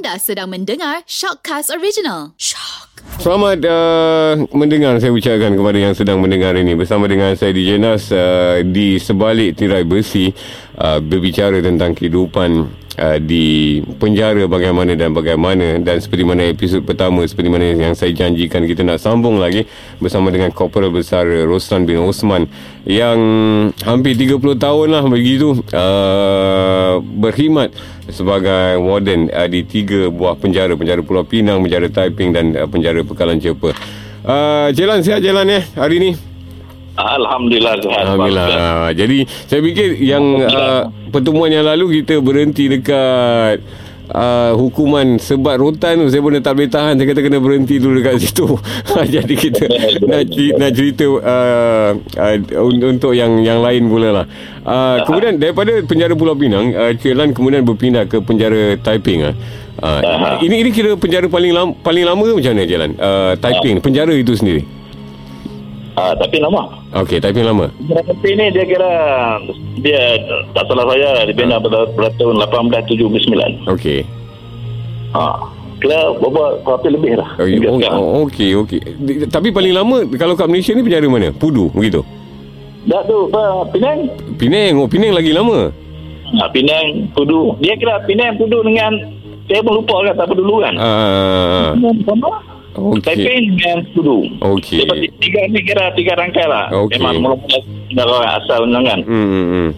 Anda sedang mendengar Shockcast Original. Shock. Selamat uh, mendengar saya ucapkan kepada yang sedang mendengar ini bersama dengan saya DJ Nas uh, di sebalik tirai besi uh, berbicara tentang kehidupan uh, di penjara bagaimana dan bagaimana dan seperti mana episod pertama seperti mana yang saya janjikan kita nak sambung lagi bersama dengan Korporal Besar Roslan bin Osman yang hampir 30 tahun lah begitu uh, berkhidmat sebagai warden uh, di tiga buah penjara. Penjara Pulau Pinang penjara Taiping dan uh, penjara Pekalan Cepa uh, Jalan sihat jalan ya hari ni? Alhamdulillah sihat. Alhamdulillah. Jadi saya fikir yang uh, pertemuan yang lalu kita berhenti dekat uh, hukuman sebat rotan tu saya pun tak boleh tahan. Saya kata kena berhenti dulu dekat situ. Jadi kita nak, nak cerita uh, uh, untuk yang yang lain pula lah uh, kemudian daripada penjara Pulau Pinang uh, Cik Lan kemudian berpindah ke penjara Taiping uh. Uh, ini ini kira penjara paling lama paling lama ke macam mana Jalan uh, Taiping penjara itu sendiri Ah, tapi lama. Okey, Taiping lama. Tapi ni dia kira dia tak salah saya dia bina pada, pada tahun 1879. Okey. Ha. Kira berapa berapa lebih lah. Oh, hingga oh, okey, okey. Di- Tapi paling lama kalau kat Malaysia ni penjara mana? Pudu, begitu. Dah tu apa, Penang. Penang, oh Penang lagi lama. Ha, Penang, Pudu. Dia kira Penang, Pudu dengan saya pun lupa kan apa dulu kan. Ah, sama. Okey. Taiping dengan Pudu. Okey. Tiga ni kira tiga rangkai lah. Okey. Memang mula-mula negara asal undangan. Hmm, hmm, hmm.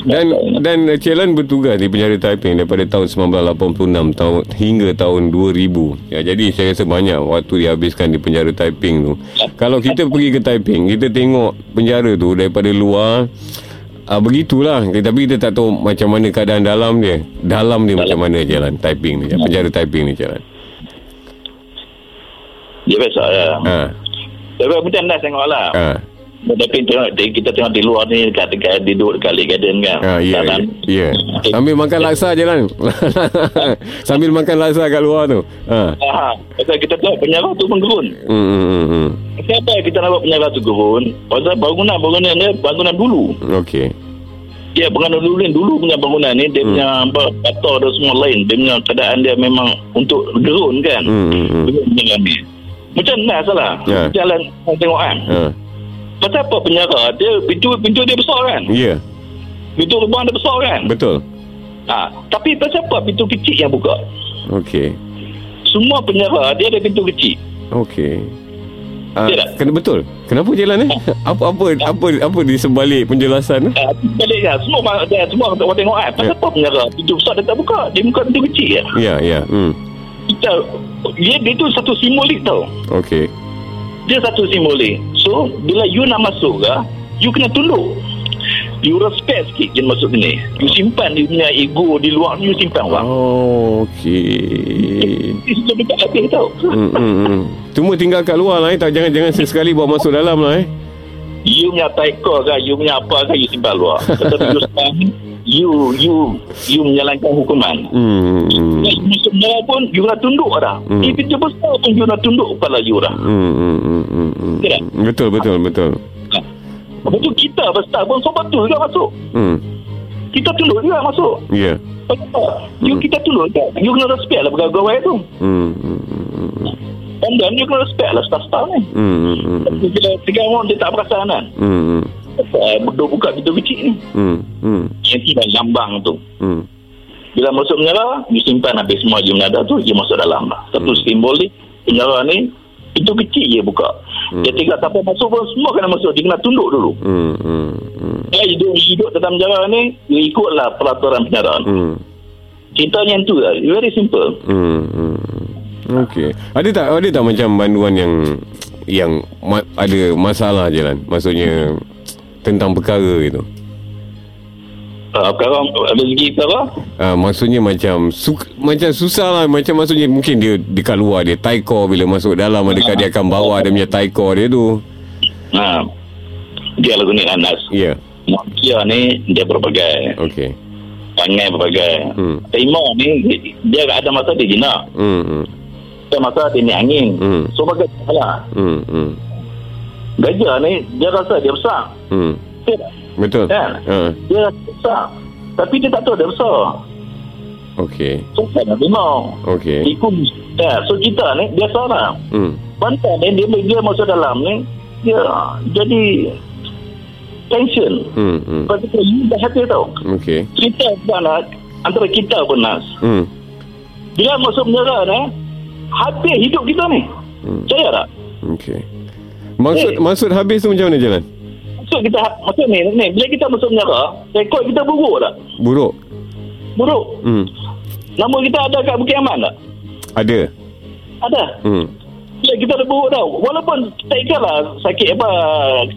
Dan dan Cik bertugas di penjara Taiping daripada tahun 1986 tahun hingga tahun 2000. Ya, jadi saya rasa banyak waktu dihabiskan di penjara Taiping tu. Kalau kita pergi ke Taiping, kita tengok penjara tu daripada luar Ah begitulah tapi kita tak tahu macam mana keadaan dalam dia. Dalam dia macam mana jalan Taiping ni, penjara Taiping ni jalan. Dia biasa ya. Ha. Tapi macam dah tengok lah. Ha. Tapi tengok, kita tengok di luar ni dekat, dekat di duduk dekat Lake Garden kan. Ha, ya, ya, Dalam. ya. Sambil makan laksa jalan. Sambil makan laksa kat luar tu. Ha. Pasal kita tahu penjara tu pun gerun. Hmm, hmm, hmm, hmm. Kenapa kita nak buat penjara tu gerun? Pasal bangunan-bangunan dia bangunan dulu. Okey. Dia bangunan dulu ni, dulu punya bangunan ni, dia punya apa, bata dan semua lain. Dia punya keadaan dia memang untuk gerun kan. Hmm, hmm, hmm. Ni. Macam mana salah? Ya. Jalan tengok kan. Ha. Pasal apa penjara? Dia pintu pintu dia besar kan? Ya, Pintu lubang dia besar kan? betul. Ha, tapi pasal apa pintu kecil yang buka? Okey. Semua penjara dia ada pintu kecil. Okey. Ya tak? kena betul. Kenapa jalan eh? Apa apa apa apa di sebalik penjelasan? Uh, balik lah Semua dia, semua orang tengok kan Pasal Ya. apa penjara Pintu besar dia tak buka Dia buka pintu kecil je Ya, ya. Hmm. Kita dia, dia tu satu simbolik tau Okey. Dia satu simbolik So Bila you nak masuk ke You kena tunduk You respect sikit je masuk sini You simpan dia punya ego Di luar You simpan orang Oh, okey. Di situ dekat habis tau Hmm, hmm, hmm. Cuma tinggal kat luar lah eh. Tak, jangan jangan sesekali bawa masuk dalam lah eh. You punya taiko ke You punya apa ke You simpan luar Tetapi you You You You menjalankan hukuman Hmm. hmm, Ya, Masuk penjara pun You nak tunduk dah Hmm. Di pintu besar pun You nak tunduk kepala you dah Hmm, hmm, hmm, hmm, hmm. Tidak. Betul, betul, betul. Lepas tu kita besar pun Sobat tu juga masuk Hmm. Kita tunduk juga masuk Ya. Apa? You kita tunduk juga You kena respect lah pegawai tu Hmm, hmm, hmm, hmm. And then you kena respect lah staff-staff ni Hmm, hmm, hmm, Tapi Bila tiga orang dia tak perasaan kan hmm, hmm, Pasal Berdua buka pintu kecil ni. Hmm, hmm, Yang tidak lambang tu. Hmm. Bila masuk penjara You simpan habis semua You menada tu You masuk dalam lah. Satu simbol ni Penjara ni Pintu kecil je buka. Dia tinggal siapa masuk pun Semua kena masuk Dia kena tunduk dulu. Hmm, hmm, hmm, Eh, hidup, hidup dalam penjara ni You ikutlah peraturan penjara ni. Hmm. Cerita yang tu lah Very simple. Hmm, hmm. Okey. Ada tak ada tak macam banduan yang yang ma- ada masalah jalan? Maksudnya tentang perkara gitu. uh, Sekarang Rezeki perkara Uh, maksudnya macam su- macam susah lah macam maksudnya mungkin dia dekat luar dia taiko bila masuk dalam adakah dia akan bawa dia punya taiko dia tu. ha, Dia lagu ni Anas Ya. Yeah. Dia ni Dia berbagai Okey. Pangai berbagai Hmm. Timur ni Dia ada masa dia jinak Hmm. Hmm. Ada masa dia ni angin Hmm. So bagai lah Hmm. hmm. Gajah ni Dia rasa dia besar Hmm. Betul tak? Betul. Kan? Ha. Dia rasa besar Tapi dia tak tahu dia besar Okey. So, saya nak terima. Okey. Ikut. Ya, so, kita ni, biasa lah. Hmm. Bantai ni, dia, dia masuk dalam ni, dia jadi tension. Hmm. Hmm. Tu, you dah hati tau. Okey. Kita sebenarnya, antara kita pun Nas. Hmm. Bila masuk penjara ni, habis hidup kita ni. Hmm. Percaya tak? Okey. Maksud Eh. maksud habis tu macam mana jalan? Maksud kita, maksud ni, ni, bila kita masuk penjara, rekod kita buruk tak? Buruk. Buruk. Hmm. Nama kita ada kat Bukit Aman tak? Ada. Ada. Hmm. Ya, kita ada buruk tau. Walaupun tak ikat lah sakit apa,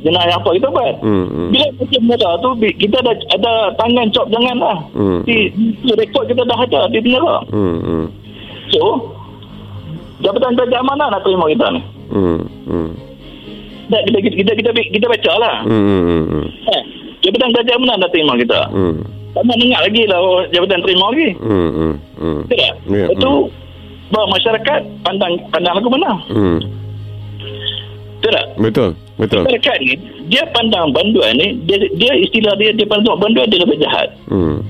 jenayah apa kita buat. Hmm. hmm. Bila masuk penjara tu, kita ada ada tangan cop jangan lah. Hmm. Di, di rekod kita dah ada di penjara. Hmm. Hmm. So, jabatan kerajaan mana nak terima kita ni? Hmm. Hmm. Tak, kita, kita, kita, kita, kita baca lah. Hmm. Hmm. Hmm. Eh, jabatan kerajaan mana nak terima kita? Hmm. Tak nak dengar lagi lah oh, jabatan terima lagi. Hmm. Hmm. Hmm. Betul tak? Ya, Lepas tu, bahawa masyarakat pandang pandang lagu mana? Hmm. Betul tak? Betul. Betul. Masyarakat ni, dia pandang banduan ni, dia, dia istilah dia, dia pandang banduan dia lebih jahat. Hmm.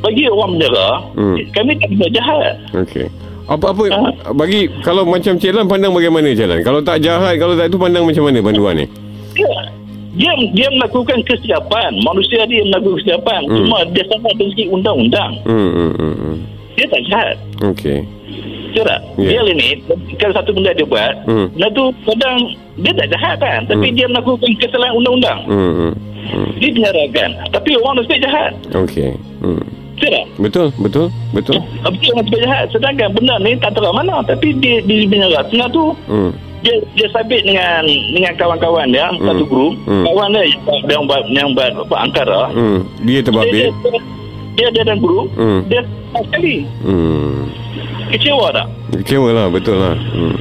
Bagi orang penjara, Hmm. kami tak bisa jahat. Okey. Apa-apa Ah. bagi kalau macam Celan pandang bagaimana Celan? Kalau tak jahat, kalau tak itu pandang macam mana banduan ni? Dia, dia, dia melakukan kesiapan. Manusia dia melakukan kesiapan. Hmm. Cuma dia sama dari segi undang-undang. Hmm. Hmm. Hmm. hmm. Dia tak jahat. Okey. Betul tak? Ya. Dia ni, kalau satu benda dia buat, Hmm. benda tu kadang dia tak jahat kan. Tapi Hmm. dia melakukan kesalahan undang-undang. Hmm. Hmm. hmm. Dia penjarakan. Tapi orang tu sebab jahat. Okey. Hmm. Betul tak? Betul, betul, betul. Betul orang sebab jahat. Sedangkan benda ni tak tahu mana. Tapi dia di penjara. Tengah tu, Hmm. dia dia sabit dengan dengan kawan-kawan dia satu grup Hmm. kawan dia yang buat- yang buat yang buat apa angkara Hmm. Dia dia, terbabit. dia, dia dalam grup Hmm. dia sekali Hmm. kecewa tak Kecewa lah, betul lah. Hmm.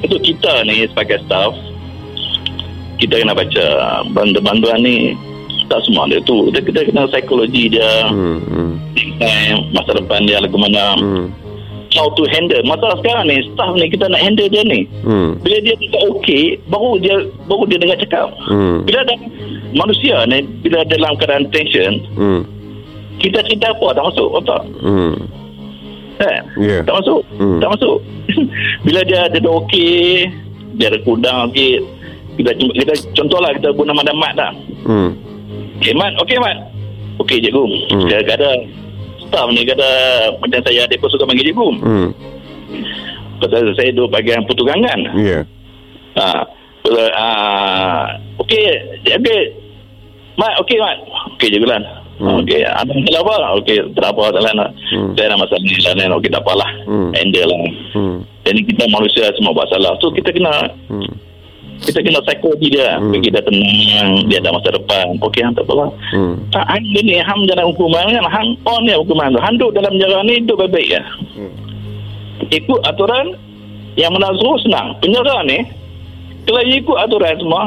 itu kita ni sebagai staff kita kena baca bantuan-bantuan ni tak semua dia tu kita, kita kena psikologi dia Hmm. Hmm. eh, masa depan dia lagu mana Hmm. how to handle masalah sekarang ni staff ni kita nak handle dia ni Hmm. bila dia tak okey baru dia baru dia dengar cakap Hmm. Bila ada manusia ni bila dalam keadaan tension, Hmm. kita cerita apa tak masuk otak. Hmm. Eh? Ya. Tak masuk. Hmm. Tak masuk. bila dia dia dah okey, dia ada kudang okey, kita kita contohlah kita guna nama mat tak. Hmm. Okey mat, okey mat. Okey cikgu. Hmm. Hmm. Kata staff ni kata macam saya pun suka panggil cikgu. Hmm. Pasal saya duduk bahagian pertukangan. Ya. Ha. Pasal, ah, okey, okey. Mat, okey mat. Okey je Gulan. Hmm. Okey, ada masalah apa? Okey, tak apa tak lah. Hmm. Saya ada masalah ni lah. Okey, tak apalah. Hmm. Handle lah. Hmm. Dan kita manusia semua buat salah. So, kita kena Hmm. Kita kena psikologi dia. Hmm. Hmm. Kita tenang. Dia ada masa depan. Okey, hang tak apalah. Hmm. Tak, hang ni, hang jalan hukuman kan. Hang on ya hukuman tu. Hang duduk dalam penjara ni, duduk baik-baik ya. Hmm. Ikut aturan yang mana suruh senang. Penjara ni, kalau ikut aturan semua,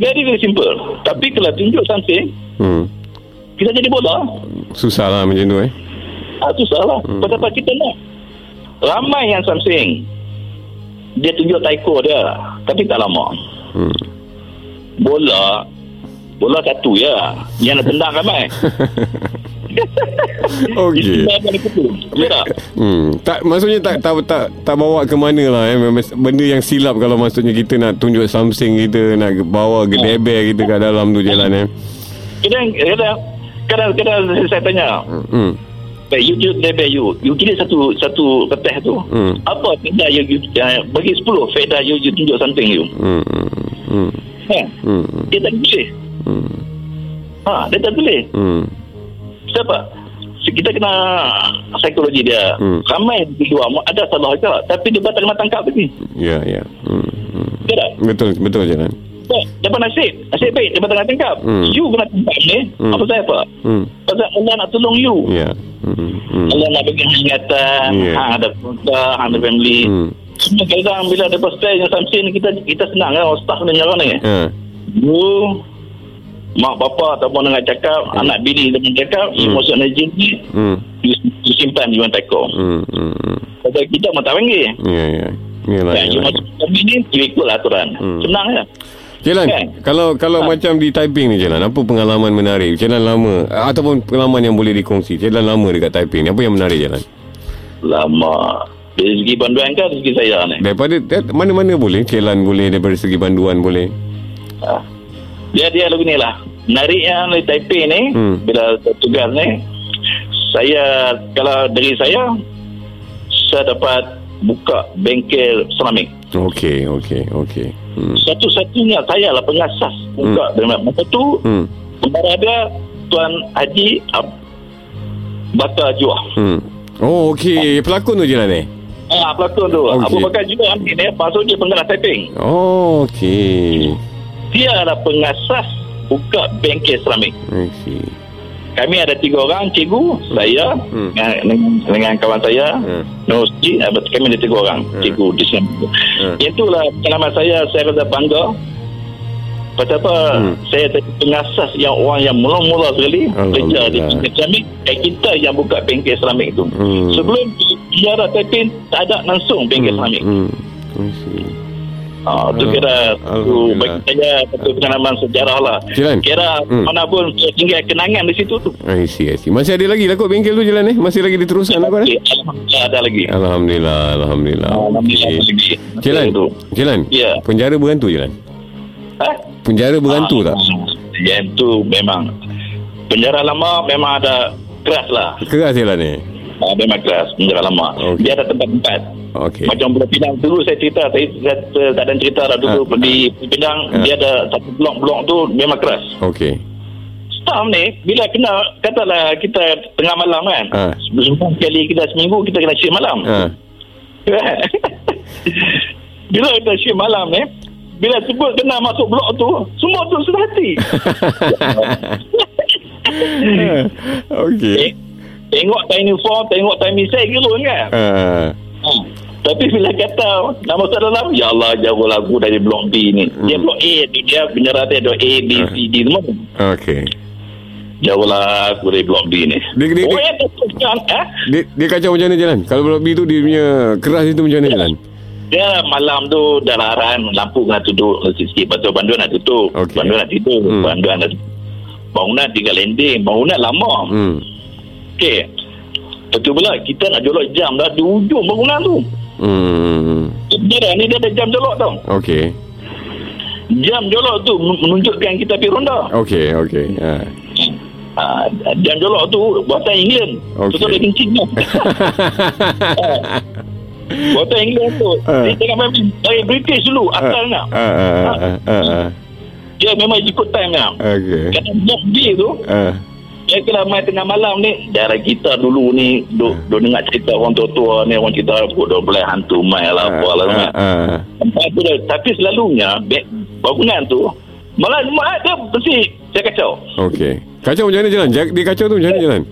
very very simple. Tapi kalau tunjuk something, Hmm. kita jadi bola. Susah lah macam tu eh. Ah, susah lah. Hmm. Hmm. Pasal kita nak. Ramai yang something. Dia tunjuk taiko dia. Tapi tak lama. Hmm. Bola, bola satu ya. Yang nak tendang ramai. Okey. Ni kutu. Betul tak? Hmm, tak maksudnya tak tak tak tak bawa ke mana lah eh. Benda yang silap kalau maksudnya kita nak tunjuk something kita nak bawa gedeber kita kat dalam tu jalan eh. Kadang, kadang, kadang, kadang saya tanya, Hmm. Baik, you you label you. You kira satu satu kertas tu. Hmm. Apa faedah you, you uh, bagi 10 faedah you, you tunjuk something you. Hmm. Hmm. Ha? Hmm. Dia tak boleh. Hmm. Ha, dia tak boleh. Hmm. Siapa? Si- Kita kena psikologi dia. Hmm. Ramai di luar ada salah juga. Tapi dia tak kena tangkap lagi. Ya, ya. Hmm. Hmm. Betul tak? Betul, betul jalan. Tak, dapat nasib. Nasib baik, dia tak kena tangkap. Hmm. You kena tangkap ni. Hmm. Apa saya apa? Hmm. Pasal Allah nak tolong you. Ya. Hmm. Hmm. Allah nak bagi hangatan. Yeah. Hang ada keluarga, hang ada family. Hmm. Semua kadang bila ada pasal yang samsin kita kita senang kan staff ni nyara ni. Ha. You mak bapa tak mau dengar cakap, Hmm. anak bini mau cakap, you Hmm. masuk energi ni, Hmm. you, you simpan you tako. Hmm. Hmm. Hmm. Pasal kita mau tak panggil. Ya, ya. Yalah, Ya, you yalah. masuk kami ni, you ikut aturan. Hmm. Senang ya. Jalan. Kan? Kalau kalau macam di Taiping ni jalan, apa pengalaman menarik? Jalan lama ataupun pengalaman yang boleh dikongsi? Jalan lama dekat Taiping ni, apa yang menarik jalan? Lama. Dari segi banduan kan rezeki saya ni. Daripada da- mana-mana boleh, jalan boleh daripada segi banduan boleh. Ha. Dia dia lagu ni lah. Menariknya dari Taipei ni, Hmm. bila tugas ni, saya, kalau dari saya, saya dapat buka bengkel seramik. Okey, okey, okey. Hmm. Satu-satunya saya lah pengasas buka hmm. masa tu, Hmm. kembali ada Tuan Haji Ab- Juah. Hmm. Oh, okey. Pelakon tu jalan ni. Ah, pelakon tu. Okey. Abu Bakar Juah ni, dia pasal dia penggerak Taiping. Oh, okey. Dia adalah pengasas buka bengkel seramik. Okey. Kami ada tiga orang cikgu, saya Hmm. dengan, dengan, kawan saya, Hmm. Nur Siti, eh, kami ada tiga orang Hmm. cikgu di sini. Hmm. Itulah pengalaman saya, saya rasa bangga. Pasal apa? Hmm. Saya pengasas yang orang yang mula-mula sekali kerja di seramik. Eh, kita yang buka bengkel seramik itu. Hmm. Sebelum sejarah Taiping, tak ada langsung bengkel. Hmm. I see. Ah, tu kira tu bagi saya satu pengalaman sejarah lah. Jalan. Kira Hmm. mana pun saya tinggal kenangan di situ tu. I see, I see. Masih ada lagi lah kot bengkel tu jalan ni? Masih lagi diteruskan apa Okey, ni? Alhamdulillah ada lagi. Alhamdulillah, Alhamdulillah. Alhamdulillah lagi. Jalan, Tu. jalan. Ya. Penjara berhantu jalan. Ha? Penjara berhantu tak? Yang tu memang penjara lama memang ada keras lah. Keras jalan ni. Ah, memang keras penjara lama. Okey. Dia ada tempat-tempat. Okey. Macam Pulau Pinang dulu saya cerita saya, saya, tak ada cerita lah dulu Ah. di Pulau Pinang Ah. dia ada satu blok-blok tu memang keras. Okey. Staff ni bila kena katalah kita tengah malam kan. Ah. Sembilan kali kita seminggu kita kena shift malam. Ha. bila kita shift malam ni bila sebut kena masuk blok tu semua tu sudah hati Okey. Tengok time uniform tengok time saya gitu kan Ha. ha. tapi bila kata nak masuk dalam ya Allah jauh lagu dari blok B ni dia Hmm. blok A ni dia penjara dia ada A B C D semua Okey. jauh aku dari blok B ni Dia- dia- oh dia- teruskan eh? Dia, dia kacau macam mana jalan? Kalau blok B tu dia punya keras itu macam mana jalan? Dia malam tu dah laran lampu kena tutup sikit-sikit betul banduan nak tutup Okey. banduan nak tutup Hmm. banduan nak bangunan tiga landing bangunan lama Hmm. Okey betul pula kita nak jolok jam dah di ujung bangunan tu Hmm. sebenarnya ni dia ada jam jolok tau Okey. jam jolok tu men- menunjukkan kita pergi ronda Okey, okey. Ha. ha, jam jolok tu buatan England Okey. tu tu dia kencing tu buatan England tu Ah. dia tengah main dari British dulu Ha, ha, ha, ha, ha. dia memang ikut time nya Okey. Kata blok B tu Ha. Dia kalau main tengah malam ni Darah kita dulu ni Duk, duk dengar cerita orang tua-tua ni Orang cerita Dua belas hantu main lah Apa lah Ha, ha. Tempat tu dah Tapi selalunya be- Bangunan tu Malah malah dia mesti Dia kacau Okey. Kacau macam mana jalan? Ja- Dia kacau tu macam mana jalan?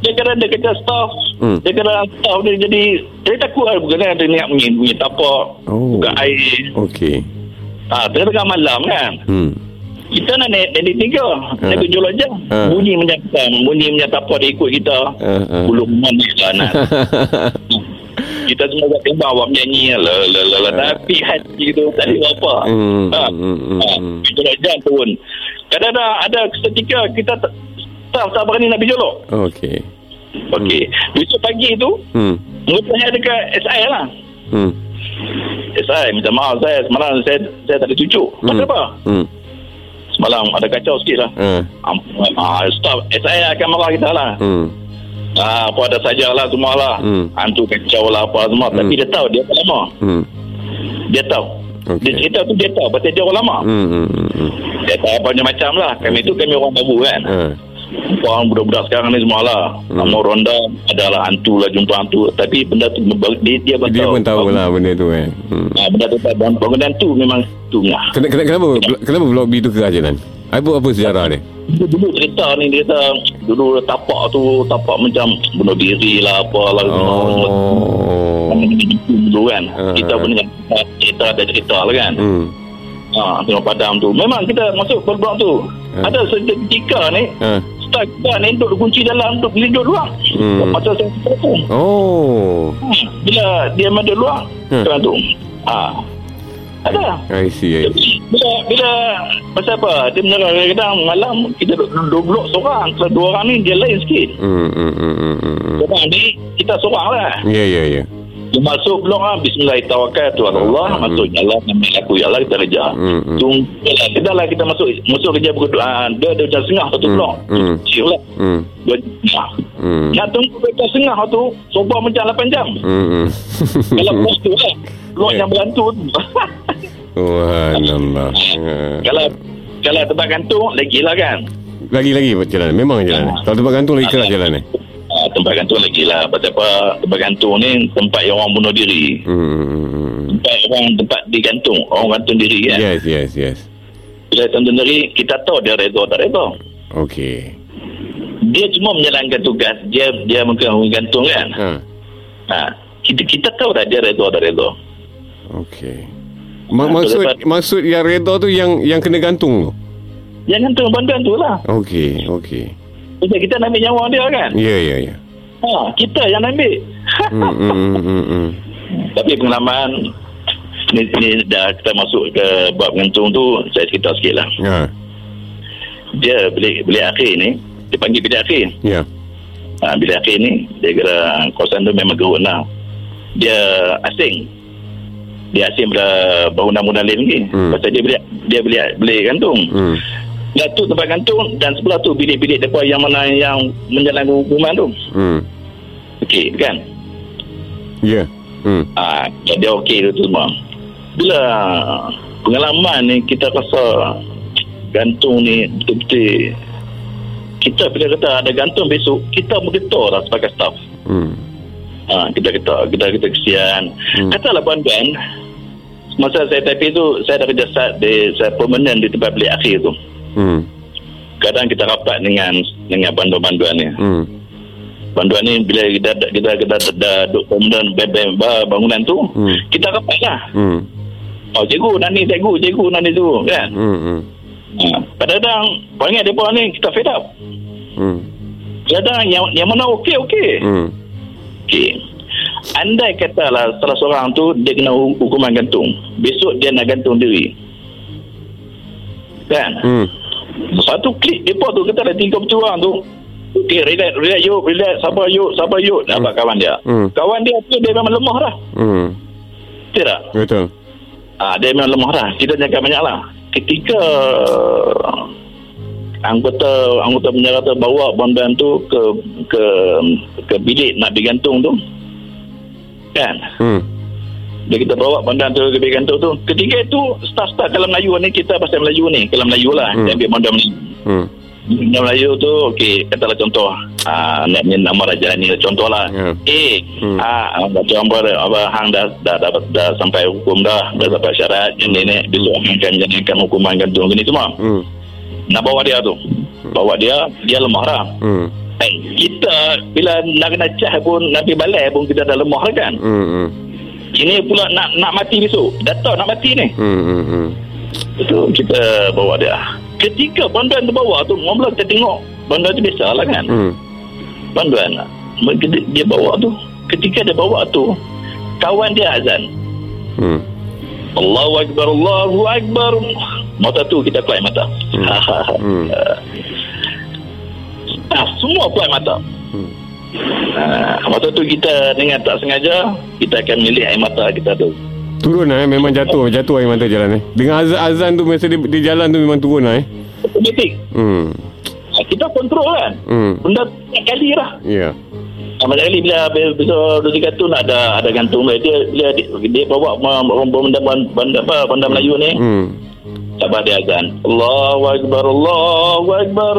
Dia kena dia kata staff Hmm. Dia kena staff dia jadi Dia takut lah Bukan dia niat bunyi Bunyi tapak Oh. Buka air Okey. ha, Tengah tengah malam kan Hmm. Kita nak naik Naik tiga. Naik ke jolok jam. Ha. Bunyi macam Bunyi macam tapak dia ikut kita. Ha, ha. Bulu mana lah nak kita semua buat tembak buat menyanyi lah lah lah tapi hati tu tak ada apa. Hmm, ha. hmm, hmm, ha. hmm. kita nak jalan turun. Kadang-kadang ada seketika kita tak staff tak berani nak pergi Okey. okey. Besok pagi tu Hmm. Mereka saya dekat SI lah. Hmm. SI minta maaf saya semalam saya saya tak ada pasal Hmm. apa? Hmm. Semalam ada kacau sikit lah Ha. ah, staff SI akan marah kita lah Hmm. ah, apa ada sajalah semua lah Hmm. hantu kacau lah apa semua Hmm. tapi dia tahu dia lama Hmm. dia tahu Okey. dia cerita tu dia tahu pasal dia orang lama Hmm. Hmm. Hmm. hmm. dia tahu apa macam lah kami tu kami orang baru kan Ha. Orang budak-budak sekarang ni semua lah Hmm. nama ronda adalah hantu lah jumpa hantu tapi benda tu dia, dia pun Dia tahu pun tahu lah benda tu kan. Hmm. ha, benda tu bangunan tu memang tu lah Ken- ken- Kenapa kenapa blok B tu keras jalan? Apa apa sejarah dia? dulu, dulu cerita ni dia kata dulu tapak tu tapak macam bunuh diri lah apa lah. Oh. dulu kan Ah. kita pun dengan cerita ada cerita lah kan Hmm. ha, tengok padam tu memang kita masuk blok tu Ah. ada seketika ni Ha. Kita ni duduk kunci dalam duduk linduk luar Hmm. masa saya telefon Oh. Hmm, bila dia ada luar Hmm. tu ha Ada. I see, I see. Bila, bila pasal apa? Dia menyerah kadang-kadang malam kita duduk dua blok seorang. Kalau dua orang ni dia lain sikit. Hmm, hmm, hmm, hmm, hmm, hmm. Ni kita seorang lah. Ya, ya, ya. Dia masuk blok lah. Bismillahirrahmanirrahim. Tuhan Allah. Hmm. Masuk jalan. Nama aku ya Allah. Kita kerja. Hmm, hmm. Tunggu lah. Kita lah kita masuk masuk kerja pukul. Ah, Dia dia jam setengah satu Hmm, blok. hmm. Kecil lah. Hmm, Dua jam. hmm. Nak tunggu kereta setengah tu. Sobah macam 8 jam. Hmm, hmm. Kalau blok tu lah. Blok Ya. yang berantu tu. Subhanallah. Ya. kalau kalau tempat gantung lagi lah kan. Lagi-lagi jalan. Memang jalan. Kalau tempat gantung lagi keras jalan eh. Tempat gantung lagi lah. Pasal apa tempat gantung ni tempat yang orang bunuh diri. Hmm. Tempat orang tempat digantung. Orang gantung diri kan. Yes, yes, yes. Bila gantung diri kita tahu dia reda tak reda. Okey. Dia cuma menjalankan tugas. Dia dia mungkin gantung kan. Ha. Ha. Kita kita tahu dah dia reda tak reda. Okey. Ma- Ha, maksud maksud yang reda tu yang yang kena gantung tu. Yang gantung bantuan tu lah. Okey, okey. Kita kita nak ambil nyawa dia kan. Ya, ya, ya. Ha, kita yang ambil. Hmm, hmm, hmm. Tapi pengalaman ni, ni dah kita masuk ke bab gantung tu saya cerita sikit lah. Ha. Dia bilik bilik akhir ni dia panggil bilik akhir. Ya. Ha, bilik akhir ni dia kira kawasan tu memang gerut lah. Dia asing. Dia asing pada bangunan-bangunan lain lagi. Hmm. Pasal dia bilik dia bilik bilik gantung. Hmm. Dah tu tempat gantung dan sebelah tu bilik-bilik depa yang mana yang menjalankan hukuman tu. Hmm. Okey kan? Ya. Hmm. Ah, dia okey tu semua. Bila pengalaman ni kita rasa gantung ni betul-betul kita bila kata ada gantung besok kita bergetar lah sebagai staff. Hmm. Ha, kita kata kita kita kesian. Hmm. Hmm. Katalah puan-puan masa saya tapi tu saya dah kerja start di saya permanent di tempat bilik akhir tu. Hmm. Kadang kita rapat dengan dengan banduan-banduan ni. Hmm. Banduan ni bila kita kita kita dah bem- bem- bangunan tu, Hmm. kita rapat lah. Hmm. Oh cikgu nak ni cikgu cikgu nak ni tu kan. Hmm. Hmm. Ha, kadang-kadang perangai mereka ni kita fed up. Hmm. Kadang yang yang mana okey okey. Hmm. Okey. Andai katalah salah seorang tu dia kena hu- hukuman gantung. Besok dia nak gantung diri. Kan? Hmm. Satu klik depa tu kata ada 30 orang tu. Okey, relax, relax yuk, relax, sabar yuk, sabar yuk. Dapat kawan dia. Hmm. Kawan dia tu dia memang lemah dah. Hmm. Betul tak? Betul. Ah, dia memang lemah dah. Kita jangan banyak lah. Ketika anggota anggota penjara tu bawa bantuan tu ke ke ke bilik nak digantung tu. Kan? Hmm. Bila kita bawa bantuan tu ke gantung tu, ketika itu staf-staf dalam Melayu ni kita bahasa Melayu ni, kalau Melayu lah, Hmm. dia ambil bantuan Melayu. Hmm. Dalam Melayu tu, okey, katalah contoh, ah, ni nama raja ni, contoh lah. Ya. Eh, Hmm. ah, macam apa, apa hang dah, dah, dah, dah, sampai hukum dah, dah sampai syarat, ini ni, besok hang akan jadikan hukuman gantung ni semua. Hmm. Nak bawa dia tu. Bawa dia, dia lemah dah. Hmm. Eh, kita bila nak kena cah pun, pergi balai pun kita dah lemah dah kan. Hmm. Hmm. Ini pula nak nak mati besok. Dah tahu nak mati ni. Hmm. Hmm. Hmm. Itu kita bawa dia. Ketika banduan tu bawa tu, mula kita tengok banduan tu biasa lah kan. Hmm. Banduan dia, dia bawa tu. Ketika dia bawa tu, kawan dia azan. Hmm. Allahu Akbar, Allahu Akbar. Mata tu kita keluar mata. Hmm. ah, semua keluar mata. Hmm. Ah, masa tu kita dengan tak sengaja, kita akan milih air mata kita tu. Turun lah eh. Memang jatuh Jatuh air mata jalan eh Dengan azan, azan tu Masa dia, dia jalan tu Memang turun lah eh Otomatik. Hmm Ah, kita kontrol kan. Hmm Benda tiap kali lah. Ya Sama sekali bila bila dua tiga tu nak ada ada gantung dia dia dia, dia bawa orang benda benda apa benda Melayu ni Hmm sabar dia azan Allahu akbar Allahu akbar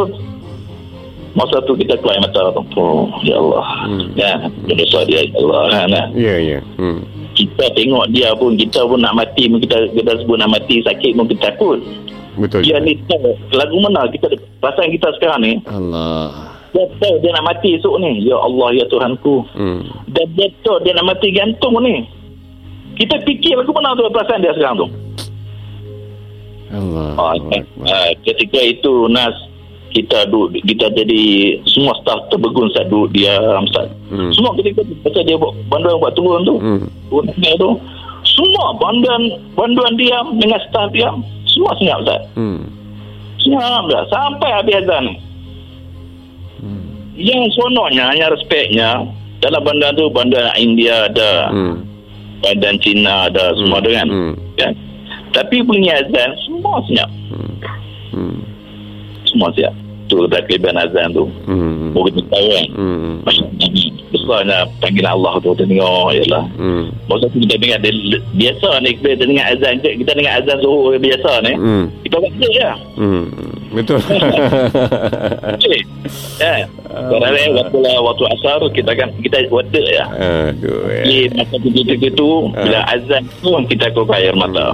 masa tu kita keluar mata tu oh, ya Allah. Hmm. ya dosa dia ya Allah kan nah. Ya ya. Hmm. Kita tengok dia pun kita pun nak mati pun kita kita sebut nak mati sakit pun kita takut. Betul dia ni lagu mana kita perasaan kita sekarang ni? Allah. Dia tahu dia nak mati esok ni. Ya Allah ya Tuhanku. Hmm. Dan dia tahu dia nak mati gantung ni. Kita fikir lagu mana tu perasaan dia sekarang tu? Allah. Ah, ah, ketika itu Nas kita duduk kita jadi semua staf terbegun saat duduk diam saat Hmm. semua ketika tu pasal dia buat banduan buat turun tu. Hmm. Turun dia tu. Semua banduan banduan diam dengan staf diam semua senyap Ustaz. Hmm. senyap Ustaz. Sampai habis azan. Yang seronoknya yang respeknya dalam bandar tu bandar India ada. Hmm. badan Cina ada semua ada kan. Hmm. kan tapi bunyi azan semua senyap. Hmm. semua siap tu takliban azan tu Hmm. Baru kita kan Hmm. besarnya panggilan Allah tu kita tengok yalah Hmm. Masa tu kita dengar dia, biasa ni kita dengar azan kita dengar azan zuhur biasa ni Hmm. kita baca je Hmm. Betul. ya kadang waktu lah waktu asar kita akan kita waktu ya Aduh. ya. di masa tu tu tu bila azan tu kita keluar air mata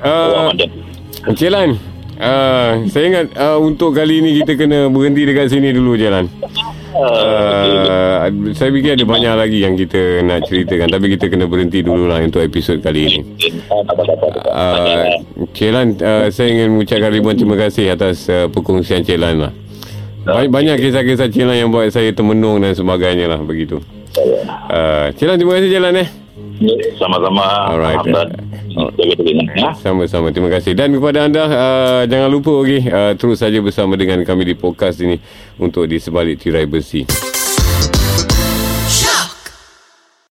Uh, Allah ada Celan. Uh, saya ingat uh, untuk kali ni kita kena berhenti dekat sini dulu Celan. Uh, saya fikir ada banyak lagi yang kita nak ceritakan tapi kita kena berhenti dulu lah untuk episod kali ini. Uh, Celan, uh, saya ingin mengucapkan ribuan terima kasih atas uh, perkongsian Celan lah. Banyak, banyak kisah-kisah Celan yang buat saya termenung dan sebagainya lah begitu. Uh, Celan, terima kasih Celan eh. Sama-sama Alright. Alhamdulillah ya Sama-sama, terima kasih. Dan kepada anda, uh, jangan lupa okay, uh, terus saja bersama dengan kami di podcast ini untuk di sebalik tirai besi.